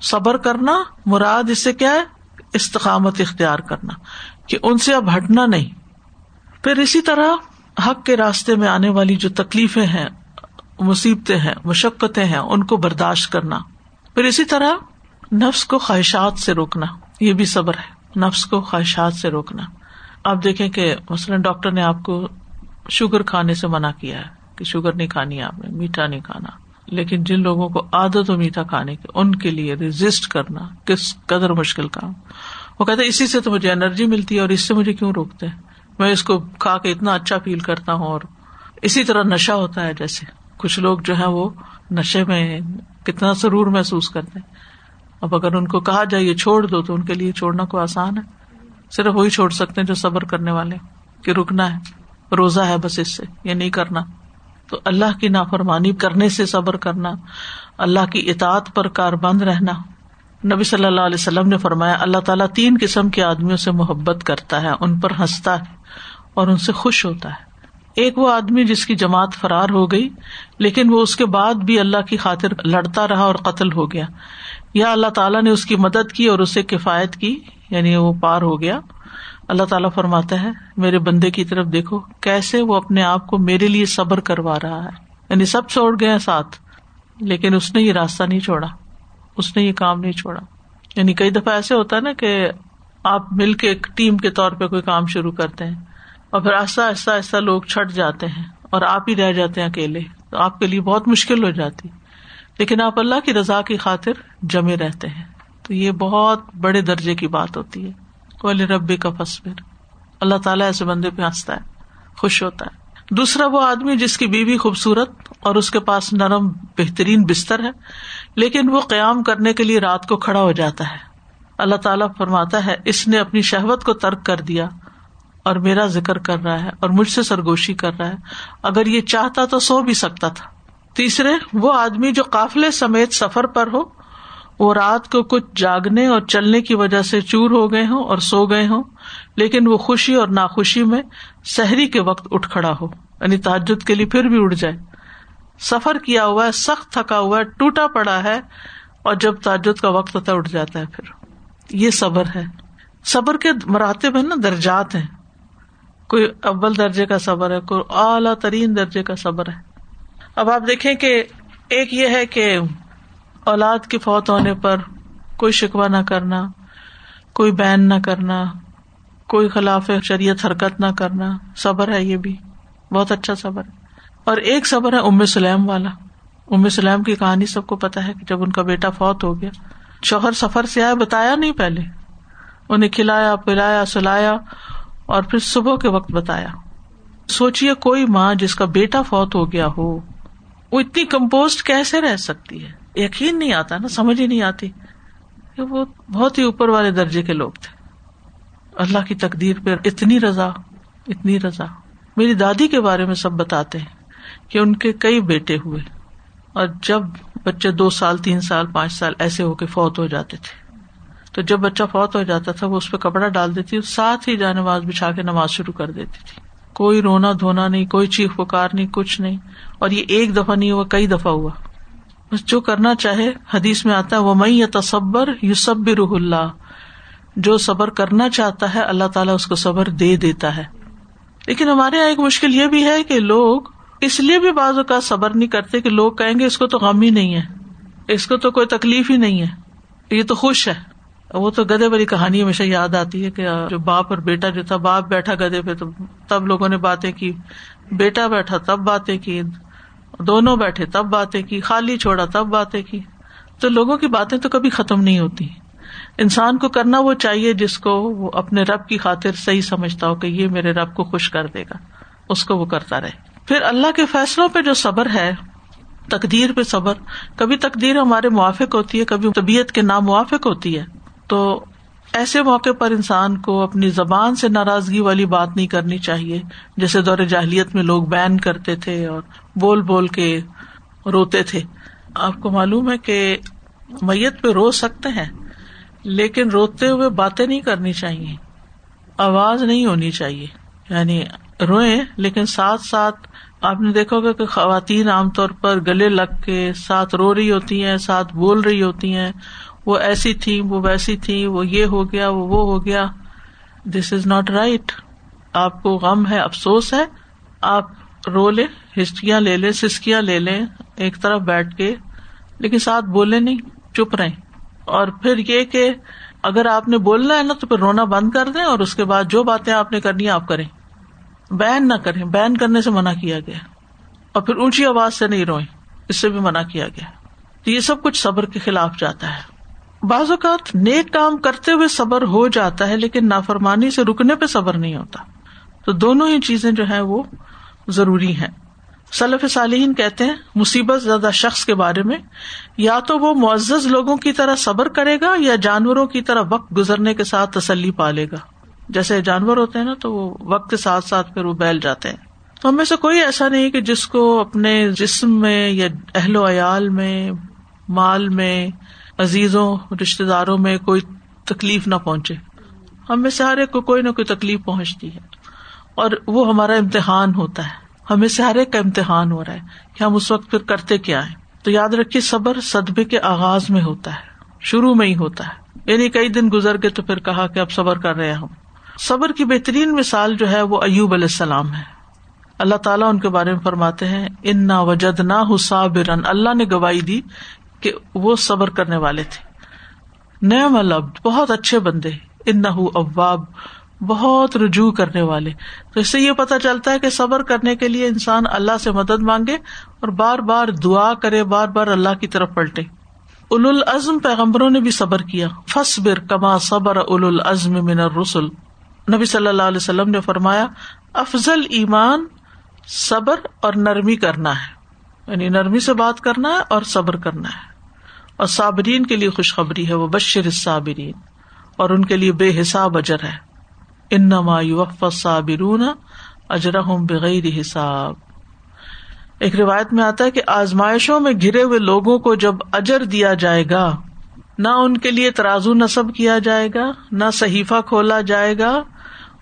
صبر کرنا۔ مراد اس سے کیا ہے؟ استقامت اختیار کرنا۔ کہ ان سے اب ہٹنا نہیں۔ پھر اسی طرح حق کے راستے میں آنے والی جو تکلیفیں ہیں، مصیبتیں ہیں، مشقتیں ہیں، ان کو برداشت کرنا۔ پھر اسی طرح نفس کو خواہشات سے روکنا، یہ بھی صبر ہے۔ نفس کو خواہشات سے روکنا۔ آپ دیکھیں کہ مثلاً ڈاکٹر نے آپ کو شوگر کھانے سے منع کیا ہے کہ شوگر نہیں کھانی آپ نے، میٹھا نہیں کھانا۔ لیکن جن لوگوں کو عادت ہو میٹھا کھانے کی، ان کے لیے ریزسٹ کرنا کس قدر مشکل کام۔ وہ کہتے اسی سے تو مجھے انرجی ملتی ہے اور اس سے مجھے کیوں روکتے میں اس کو کھا کے اتنا اچھا فیل کرتا ہوں اور اسی طرح نشا ہوتا ہے جیسے کچھ لوگ جو ہے وہ نشے میں کتنا ضرور محسوس کرتے ہیں۔ اب اگر ان کو کہا جائے یہ چھوڑ دو تو ان کے لیے چھوڑنا کو آسان ہے۔ صرف وہی چھوڑ سکتے ہیں جو صبر کرنے والے کہ رکنا ہے، روزہ ہے بس اس سے، یہ نہیں کرنا۔ تو اللہ کی نافرمانی کرنے سے صبر کرنا، اللہ کی اطاعت پر کار بند رہنا۔ نبی صلی اللہ علیہ وسلم نے فرمایا، اللہ تعالیٰ تین قسم کے آدمیوں سے محبت کرتا ہے، ان پر ہنستا ہے۔ اور ان سے خوش ہوتا ہے۔ ایک وہ آدمی جس کی جماعت فرار ہو گئی، لیکن وہ اس کے بعد بھی اللہ کی خاطر لڑتا رہا اور قتل ہو گیا۔ یا اللہ تعالیٰ نے اس کی مدد کی اور اسے کفایت کی یعنی وہ پار ہو گیا۔ اللہ تعالیٰ فرماتا ہے، میرے بندے کی طرف دیکھو، کیسے وہ اپنے آپ کو میرے لیے صبر کروا رہا ہے۔ یعنی سب چھوڑ گئے ساتھ، لیکن اس نے یہ راستہ نہیں چھوڑا۔ اس نے یہ کام نہیں چھوڑا۔ یعنی کئی دفعہ ایسے ہوتا ہے نا کہ آپ مل کے ایک ٹیم کے طور پہ کوئی کام شروع کرتے ہیں۔ اور پھر آہستہ آہستہ آہستہ لوگ چھٹ جاتے ہیں اور آپ ہی رہ جاتے ہیں اکیلے، تو آپ کے لیے بہت مشکل ہو جاتی۔ لیکن آپ اللہ کی رضا کی خاطر جمے رہتے ہیں۔ تو یہ بہت بڑے درجے کی بات ہوتی ہے۔ کوئی ربی کا فصبر اللہ تعالیٰ ایسے بندے پہ ہنستا ہے، خوش ہوتا ہے۔ دوسرا وہ آدمی جس کی بیوی خوبصورت اور اس کے پاس نرم، بہترین بستر ہے، لیکن وہ قیام کرنے کے لیے رات کو کھڑا ہو جاتا ہے۔ اللہ تعالیٰ فرماتا ہے، اس نے اپنی شہوت کو ترک کر دیا۔ اور میرا ذکر کر رہا ہے اور مجھ سے سرگوشی کر رہا ہے۔ اگر یہ چاہتا تو سو بھی سکتا تھا۔ تیسرے، وہ آدمی جو قافلے سمیت سفر پر ہو، وہ رات کو کچھ جاگنے اور چلنے کی وجہ سے چور ہو گئے ہوں اور سو گئے ہوں، لیکن وہ خوشی اور ناخوشی میں سحری کے وقت اٹھ کھڑا ہو یعنی تعجد کے لیے پھر بھی اٹھ جائے۔ سفر کیا ہوا ہے، سخت تھکا ہوا ہے، ٹوٹا پڑا ہے اور جب تعجد کا وقت ہوتا ہے، اٹھ جاتا ہے پھر۔ یہ صبر ہے۔ صبر کے مراتب ہے نا، درجات ہیں۔ کوئی اول درجے کا صبر ہے، کوئی اعلیٰ ترین درجے کا صبر ہے۔ اب آپ دیکھیں کہ ایک یہ ہے کہ اولاد کے فوت ہونے پر کوئی شکوا نہ کرنا، کوئی بین نہ کرنا، کوئی خلاف شریعت حرکت نہ کرنا، صبر ہے یہ بھی۔ بہت اچھا صبر ہے۔ اور ایک صبر ہے ام سلیم والا۔ ام سلیم کی کہانی سب کو پتا ہے کہ جب ان کا بیٹا فوت ہو گیا، شوہر سفر سے آیا، بتایا نہیں پہلے۔ انہیں کھلایا، پلایا، سلایا اور پھر صبح کے وقت بتایا سوچیے کوئی ماں جس کا بیٹا فوت ہو گیا ہو، وہ اتنی کمپوز کیسے رہ سکتی ہے؟ یقین نہیں آتا نا، سمجھ ہی نہیں آتی کہ وہ بہت ہی اوپر والے درجے کے لوگ تھے۔ اللہ کی تقدیر پہ اتنی رضا اتنی رضا۔ میری دادی کے بارے میں سب بتاتے ہیں کہ ان کے کئی بیٹے ہوئے اور جب بچے دو سال، تین سال، پانچ سال ایسے ہو کے فوت ہو جاتے تھے۔ تو جب بچہ فوت ہو جاتا تھا، وہ اس پہ کپڑا ڈال دیتی ساتھ ہی جائے نماز، بچھا کے نماز شروع کر دیتی تھی۔ کوئی رونا دھونا نہیں، کوئی چیخ پکار نہیں، کچھ نہیں۔ اور یہ ایک دفعہ نہیں ہوا، کئی دفعہ ہوا۔ بس جو کرنا چاہے، حدیث میں آتا ہے وہ مئی یا تصبر یو سب روح اللہ جو صبر کرنا چاہتا ہے، اللہ تعالیٰ اس کو صبر دے دیتا ہے۔ لیکن ہمارے یہاں ایک مشکل یہ بھی ہے کہ لوگ، اس لیے بھی بعض اوقات صبر نہیں کرتے کہ لوگ کہیں گے، اس کو تو غم ہی نہیں ہے۔ اس کو تو کوئی تکلیف ہی نہیں ہے۔ یہ تو خوش ہے۔ وہ تو گدے والی کہانی ہمیشہ یاد آتی ہے کہ جو باپ اور بیٹا جو تھا، باپ بیٹھا گدے پہ تو تب لوگوں نے باتیں کی، بیٹا بیٹھا تب باتیں کی، دونوں بیٹھے تب باتیں کی، خالی چھوڑا تب باتیں کی۔ تو لوگوں کی باتیں تو کبھی ختم نہیں ہوتی۔ انسان کو کرنا وہ چاہیے جس کو وہ اپنے رب کی خاطر صحیح سمجھتا ہو کہ یہ میرے رب کو خوش کر دے گا۔ اس کو وہ کرتا رہے۔ پھر اللہ کے فیصلوں پہ جو صبر ہے، تقدیر پہ صبر، کبھی تقدیر ہمارے موافق ہوتی ہے، کبھی طبیعت کے نام موافق ہوتی ہے۔ تو ایسے موقع پر انسان کو اپنی زبان سے ناراضگی والی بات نہیں کرنی چاہیے، جیسے دور جاہلیت میں لوگ بین کرتے تھے اور بول بول کے روتے تھے۔ آپ کو معلوم ہے کہ میت پہ رو سکتے ہیں، لیکن روتے ہوئے باتیں نہیں کرنی چاہیے۔ آواز نہیں ہونی چاہیے۔ یعنی روئیں، لیکن ساتھ ساتھ آپ نے دیکھا ہوگا کہ خواتین عام طور پر گلے لگ کے ساتھ رو رہی ہوتی ہیں، ساتھ بول رہی ہوتی ہیں۔ وہ ایسی تھی، وہ ویسی تھی، وہ یہ ہو گیا، وہ وہ ہو گیا۔ دس از ناٹ رائٹ آپ کو غم ہے، افسوس ہے۔ آپ رو لیں، ہسٹریاں لے لیں، سسکیاں لے لیں، ایک طرف بیٹھ کے، لیکن ساتھ بولے نہیں، چپ رہے اور پھر یہ کہ اگر آپ نے بولنا ہے نا، تو پھر رونا بند کر دیں اور اس کے بعد جو باتیں آپ نے کرنی آپ کریں۔ بین نہ کریں، بین کرنے سے منع کیا گیا۔ اور پھر اونچی آواز سے نہیں روئیں، اس سے بھی منع کیا گیا۔ تو یہ سب کچھ صبر کے خلاف جاتا ہے۔ بعض اوقات نیک کام کرتے ہوئے صبر ہو جاتا ہے، لیکن نافرمانی سے رکنے پہ صبر نہیں ہوتا۔ تو دونوں ہی چیزیں جو ہے وہ ضروری ہیں۔ صلف صالحین کہتے ہیں، مصیبت زیادہ شخص کے بارے میں، یا تو وہ معزز لوگوں کی طرح صبر کرے گا، یا جانوروں کی طرح وقت گزرنے کے ساتھ تسلی پالے گا۔ جیسے جانور ہوتے ہیں نا، تو وہ وقت کے ساتھ ساتھ پھر وہ بیل جاتے ہیں۔ تو ہمیں سے کوئی ایسا نہیں کہ جس کو اپنے جسم میں یا اہل و عیال میں، مال میں عزیزوں رشتے داروں میں کوئی تکلیف نہ پہنچے۔ ہمیں سارے کو کوئی نہ کوئی تکلیف پہنچتی ہے۔ اور وہ ہمارا امتحان ہوتا ہے۔ ہمیں سارے کا امتحان ہو رہا ہے کہ ہم اس وقت پھر کرتے کیا ہے تو یاد رکھیے، صبر صدبے کے آغاز میں ہوتا ہے۔ شروع میں ہی ہوتا ہے۔ یعنی کئی دن گزر گئے تو پھر کہا کہ اب صبر کر رہے ہم۔ صبر کی بہترین مثال جو ہے وہ ایوب علیہ السلام ہے۔ اللہ تعالیٰ ان کے بارے میں فرماتے ہیں ان نہ وجد نہ حسابرن اللہ نے گواہی دی کہ وہ صبر کرنے والے تھے۔ نعم العبد، بہت اچھے بندے۔ ان اباب بہت رجوع کرنے والے۔ تو اس سے یہ پتا چلتا ہے کہ صبر کرنے کے لیے انسان اللہ سے مدد مانگے اور بار بار دعا کرے، بار بار اللہ کی طرف پلٹے۔ اول العزم، پیغمبروں نے بھی صبر کیا۔ فس بر کما صبر اول العزم من الرسل۔ نبی صلی اللہ علیہ وسلم نے فرمایا، افضل ایمان صبر اور نرمی کرنا ہے۔ یعنی نرمی سے بات کرنا ہے اور صبر کرنا ہے۔ اور صابرین کے لیے خوشخبری ہے وہ بشر صابرین اور ان کے لیے بے حساب اجر ہے۔ ان صابرون اجرحم بغیر حساب۔ ایک روایت میں آتا ہے کہ آزمائشوں میں گرے ہوئے لوگوں کو جب اجر دیا جائے گا، نہ ان کے لیے ترازو نصب کیا جائے گا، نہ صحیفہ کھولا جائے گا،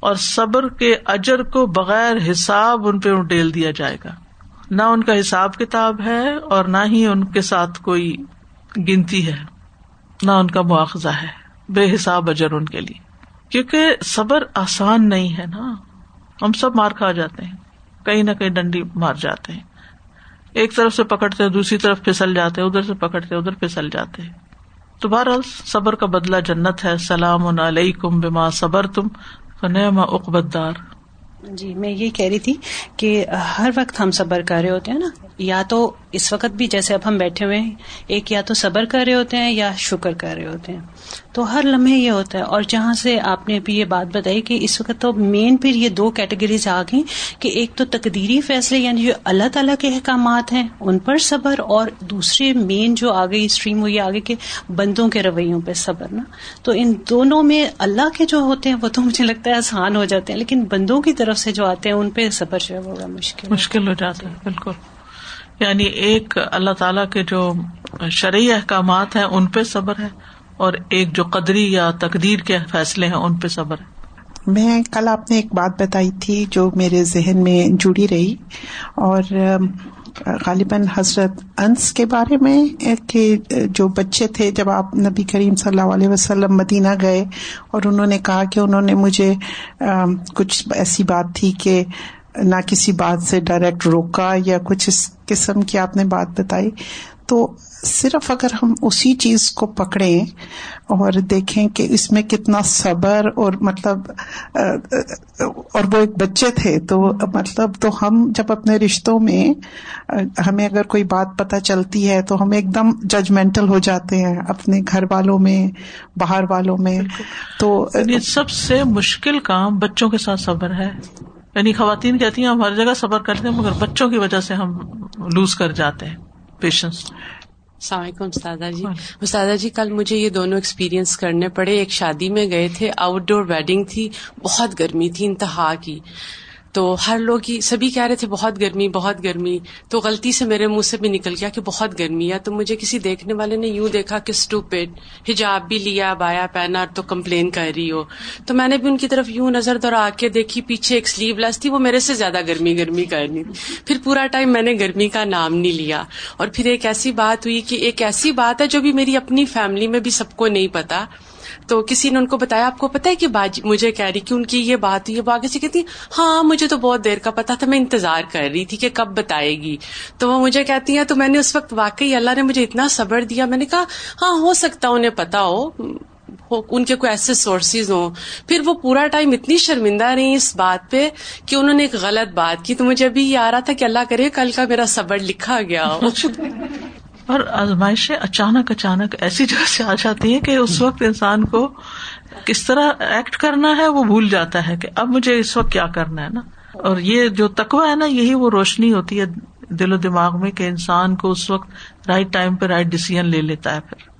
اور صبر کے اجر کو بغیر حساب ان پہ ڈیل دیا جائے گا۔ نہ ان کا حساب کتاب ہے اور نہ ہی ان کے ساتھ کوئی گنتی ہے، نہ ان کا مواخذہ ہے، بے حساب اجر ان کے لیے۔ کیونکہ صبر آسان نہیں ہے نا۔ ہم سب مار کھا جاتے ہیں، کہیں نہ کہیں ڈنڈی مار جاتے ہیں۔ ایک طرف سے پکڑتے، دوسری طرف پھسل جاتے، ادھر سے پکڑتے، ادھر پھسل جاتے۔ تو بہرحال صبر کا بدلا جنت ہے۔ سلام علیکم بما صبر تم فنعم اقبت دار جی میں یہ کہہ رہی تھی کہ ہر وقت ہم صبر کر رہے ہوتے ہیں نا۔ یا تو اس وقت بھی جیسے اب ہم بیٹھے ہوئے ہیں، ایک یا تو صبر کر رہے ہوتے ہیں یا شکر کر رہے ہوتے ہیں۔ تو ہر لمحے یہ ہوتا ہے اور جہاں سے آپ نے ابھی یہ بات بتائی کہ اس وقت تو مین پھر یہ دو کیٹیگریز آ گئی کہ ایک تو تقدیری فیصلے یعنی جو اللہ تعالیٰ کے احکامات ہیں، ان پر صبر اور دوسرے مین جو آ گئی اسٹریم وہ یہ آگے کہ بندوں کے رویوں پہ صبر نا۔ تو ان دونوں میں اللہ کے جو ہوتے ہیں، وہ تو مجھے لگتا ہے آسان ہو جاتے ہیں، لیکن بندوں کی طرف سے جو آتے ہیں، ان پہ صبر جو ہوگا مشکل مشکل ہو جاتا ہے، بالکل۔ یعنی ایک اللہ تعالیٰ کے جو شرعی احکامات ہیں، ان پہ صبر ہے۔ اور ایک جو قدری یا تقدیر کے فیصلے ہیں، ان پہ صبر ہے۔ میں کل آپ نے ایک بات بتائی تھی جو میرے ذہن میں جڑی رہی اور غالباً حضرت انس کے بارے میں، کہ جو بچے تھے، جب آپ نبی کریم صلی اللہ علیہ وسلم مدینہ گئے اور انہوں نے کہا کہ انہوں نے مجھے کچھ ایسی بات تھی کہ نہ کسی بات سے ڈائریکٹ روکا یا کچھ اس قسم کی آپ نے بات بتائی تو صرف اگر ہم اسی چیز کو پکڑیں اور دیکھیں کہ اس میں کتنا صبر اور مطلب اور وہ ایک بچے تھے تو مطلب تو ہم جب اپنے رشتوں میں ہمیں اگر کوئی بات پتہ چلتی ہے تو ہم ایک دم ججمنٹل ہو جاتے ہیں اپنے گھر والوں میں باہر والوں میں۔ تو یعنی سب سے مشکل کام بچوں کے ساتھ صبر ہے۔ یعنی خواتین کہتی ہیں ہم ہر جگہ صبر کرتے ہیں مگر بچوں کی وجہ سے ہم لوز کر جاتے ہیں۔ پیشنس السلام علیکم استاذہ جی استاذہ جی کل مجھے یہ دونوں ایکسپیرینس کرنے پڑے. ایک شادی میں گئے تھے. آؤٹ ڈور ویڈنگ تھی. بہت گرمی تھی. انتہا کی. تو ہر لوگ ہی سبھی کہہ رہے تھے بہت گرمی بہت گرمی۔ تو غلطی سے میرے منہ سے بھی نکل گیا کہ بہت گرمی ہے۔ تو مجھے کسی دیکھنے والے نے یوں دیکھا کہ اسٹوپیڈ حجاب بھی لیا، بایا پہنا، تو کمپلین کر رہی ہو۔ تو میں نے بھی ان کی طرف یوں نظر دوڑا کے دیکھی، پیچھے ایک سلیو لیس تھی، وہ میرے سے زیادہ گرمی گرمی کرنی پھر پورا ٹائم میں نے گرمی کا نام نہیں لیا۔ اور پھر ایک ایسی بات ہوئی کہ ایک ایسی بات ہے جو بھی میری اپنی فیملی میں بھی سب کو نہیں پتا۔ تو کسی نے ان کو بتایا، آپ کو پتا ہے کہ باجی مجھے کہہ رہی کہ ان کی یہ بات ہوئی وہ آگے سے کہتی ہاں مجھے تو بہت دیر کا پتا تھا، میں انتظار کر رہی تھی کہ کب بتائے گی۔ تو وہ مجھے کہتی ہیں، تو میں نے اس وقت واقعی اللہ نے مجھے اتنا صبر دیا، میں نے کہا ہاں ہو سکتا انہیں پتا ہو ان کے کوئی ایسے سورسز ہوں۔ پھر وہ پورا ٹائم اتنی شرمندہ رہی اس بات پہ کہ انہوں نے ایک غلط بات کی۔ تو مجھے ابھی یہ آ رہا تھا کہ اللہ کرے، کل کا میرا صبر لکھا گیا ہو۔ اور آزمائشیں اچانک اچانک ایسی جگہ سے آ جاتی ہیں کہ اس وقت انسان کو کس طرح ایکٹ کرنا ہے وہ بھول جاتا ہے کہ اب مجھے اس وقت کیا کرنا ہے نا؟ اور یہ جو تقوا ہے نا، یہی وہ روشنی ہوتی ہے دل و دماغ میں کہ انسان کو اس وقت رائٹ ٹائم پہ رائٹ ڈسیزن لے لیتا ہے پھر۔